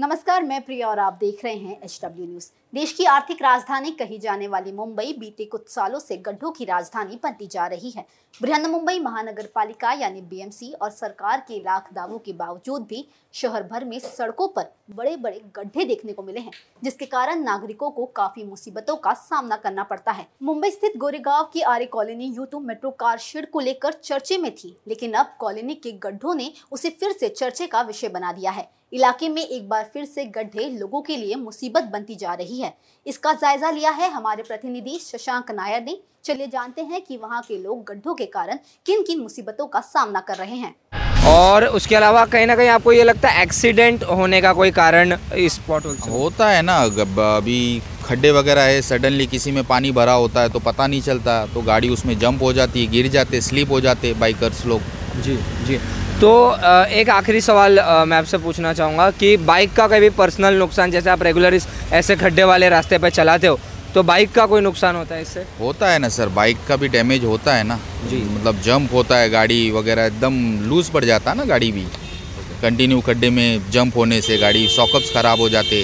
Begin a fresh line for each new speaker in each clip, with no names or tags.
नमस्कार मैं प्रिया और आप देख रहे हैं एच डब्ल्यू न्यूज़ देश की आर्थिक राजधानी कही जाने वाली मुंबई बीते कुछ सालों से गड्ढों की राजधानी बनती जा रही है। बृहन मुंबई महानगर पालिका यानी बीएमसी और सरकार के लाख दावों के बावजूद भी शहर भर में सड़कों पर बड़े बड़े गड्ढे देखने को मिले हैं, जिसके कारण नागरिकों को काफ़ी मुसीबतों का सामना करना पड़ता है। मुंबई स्थित गोरेगांव की आर्य कॉलोनी यू टू मेट्रो कार शेड को लेकर चर्चे में थी, लेकिन अब कॉलोनी के गड्ढों ने उसे फिर से चर्चे का विषय बना दिया है। इलाके में एक बार फिर से गड्ढे लोगों के लिए मुसीबत बनती जा रही है। इसका जायजा लिया है हमारे प्रतिनिधि शशांक नायर ने। चलिए जानते हैं कि वहाँ के लोग गड्ढों के कारण किन किन मुसीबतों का सामना कर रहे हैं।
और उसके अलावा कहीं ना कहीं आपको ये लगता है एक्सीडेंट होने का कोई कारण इस स्पॉट
होता है ना अभी खड्डे वगैरह है सडनली किसी में पानी भरा होता है तो पता नहीं चलता तो गाड़ी उसमें जंप हो जाती है गिर जाते स्लिप हो जाते बाइकर्स लोग।
जी जी। तो एक आखिरी सवाल मैं आपसे पूछना चाहूँगा कि बाइक का कभी पर्सनल नुकसान जैसे आप रेगुलर इस ऐसे खड्डे वाले रास्ते पर चलाते हो तो बाइक का कोई नुकसान होता है इससे?
होता है ना सर बाइक का भी डैमेज होता है ना।
जी।
मतलब जंप होता है गाड़ी वगैरह एकदम लूज पड़ जाता है ना गाड़ी भी। कंटिन्यू खड्डे में जंप होने से गाड़ी सॉकअप्स खराब हो जाते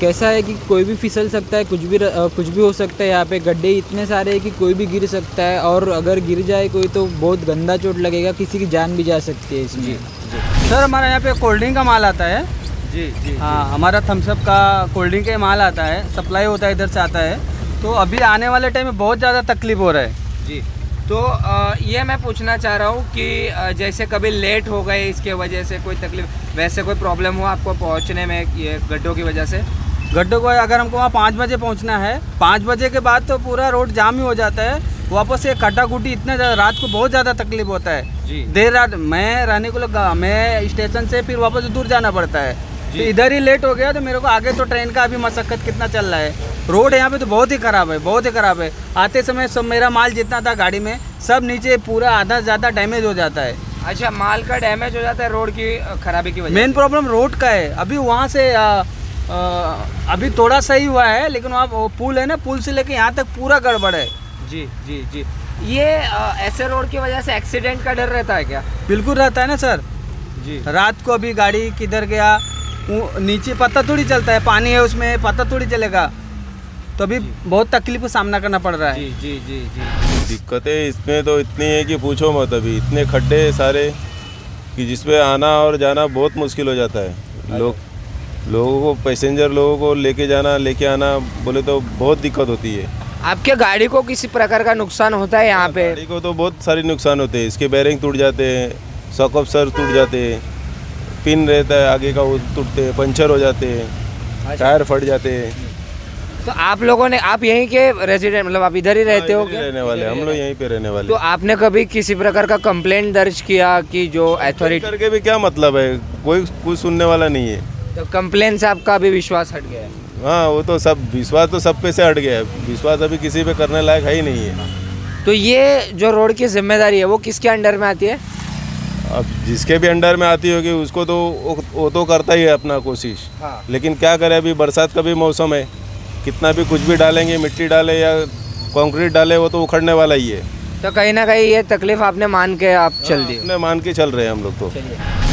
कैसा है कि कोई भी फिसल सकता है कुछ भी र- कुछ भी हो सकता है यहाँ पे। गड्ढे इतने सारे हैं कि कोई भी गिर सकता है और अगर गिर जाए कोई तो बहुत गंदा चोट लगेगा किसी की जान भी जा सकती है इसमें। जी, जी।
सर हमारा यहाँ पे कोल्ड ड्रिंक का माल आता है।
जी जी
हाँ हमारा थम्सअप का कोल्ड ड्रिंक का माल आता है सप्लाई होता है इधर से आता है। तो अभी आने वाले टाइम में बहुत ज़्यादा तकलीफ़ हो रहा है।
जी। तो ये मैं पूछना चाह रहा हूँ कि जैसे कभी लेट हो गए इसके वजह से कोई तकलीफ़ वैसे कोई प्रॉब्लम हुआ आपको पहुँचने में ये गड्ढों की वजह से?
गड्ढों को अगर हमको वहाँ पाँच बजे पहुँचना है पाँच बजे के बाद तो पूरा रोड जाम ही हो जाता है वापस से कटा कुटी इतने ज़्यादा रात को बहुत ज़्यादा तकलीफ़ होता है।
जी।
देर रात मैं रहने को लगा मैं स्टेशन से फिर वापस दूर जाना पड़ता है। तो इधर ही लेट हो गया तो मेरे को आगे तो ट्रेन का अभी मशक्कत कितना चल रहा है? रोड यहाँ पे तो बहुत ही ख़राब है बहुत ही ख़राब है। आते समय सब मेरा माल जितना था गाड़ी में सब नीचे पूरा आधा ज़्यादा डैमेज हो जाता है।
अच्छा माल का डैमेज हो जाता है रोड की खराबी की वजह
मेन प्रॉब्लम रोड का है। अभी वहाँ से आ, आ, अभी थोड़ा सही हुआ है लेकिन वहाँ पुल है ना पुल से लेके यहाँ तक पूरा गड़बड़ है।
जी जी जी। ये ऐसे रोड की वजह से एक्सीडेंट का डर रहता है क्या?
बिल्कुल रहता है ना सर।
जी।
रात को अभी गाड़ी किधर गया नीचे पता थोड़ी चलता है पानी है उसमें पता थोड़ी चलेगा। तो अभी बहुत तकलीफ़ का सामना करना पड़ रहा है।
जी जी जी जी।
दिक्कतें इसमें तो इतनी है कि पूछो मत अभी इतने खड्डे हैं सारे कि जिसपे आना और जाना बहुत मुश्किल हो जाता है। लोग लोगों को पैसेंजर लोगों को लेके जाना लेके आना बोले तो बहुत दिक्कत होती है।
आपके गाड़ी को किसी प्रकार का नुकसान होता है यहाँ पे?
गाड़ी को तो बहुत सारे नुकसान होते हैं इसके बैरिंग टूट जाते हैं सॉकअप सर टूट जाते हैं। पिन रहता है आगे का वो टूटते हैं पंचर हो जाते हैं टायर फट जाते हैं।
तो आप लोगों ने आप यहीं के रेजिडेंट मतलब आप इधर ही रहते हो क्या?
रहने वाले हम लोग यहीं पे रहने वाले
तो आपने कभी किसी प्रकार का कंप्लेंट दर्ज किया कि जो अथॉरिटी
करके भी क्या मतलब है? कोई कुछ सुनने वाला नहीं है।
तो कंप्लेन से आपका अभी विश्वास हट गया है?
हाँ वो तो सब विश्वास तो सब पे से हट गया है। विश्वास अभी किसी पे करने लायक है ही नहीं है।
तो ये जो रोड की ज़िम्मेदारी है वो किसके अंडर में आती है?
अब जिसके भी अंडर में आती होगी उसको तो वो, तो करता ही है अपना कोशिश।
हाँ।
लेकिन क्या करें अभी बरसात का भी मौसम है। कितना भी कुछ भी डालेंगे मिट्टी डाले या कंक्रीट डाले वो तो उखड़ने वाला ही है।
तो कहीं ना कहीं ये तकलीफ़ आपने मान के आप चल दी
अपने मान के चल रहे हैं हम लोग तो।
चलिए।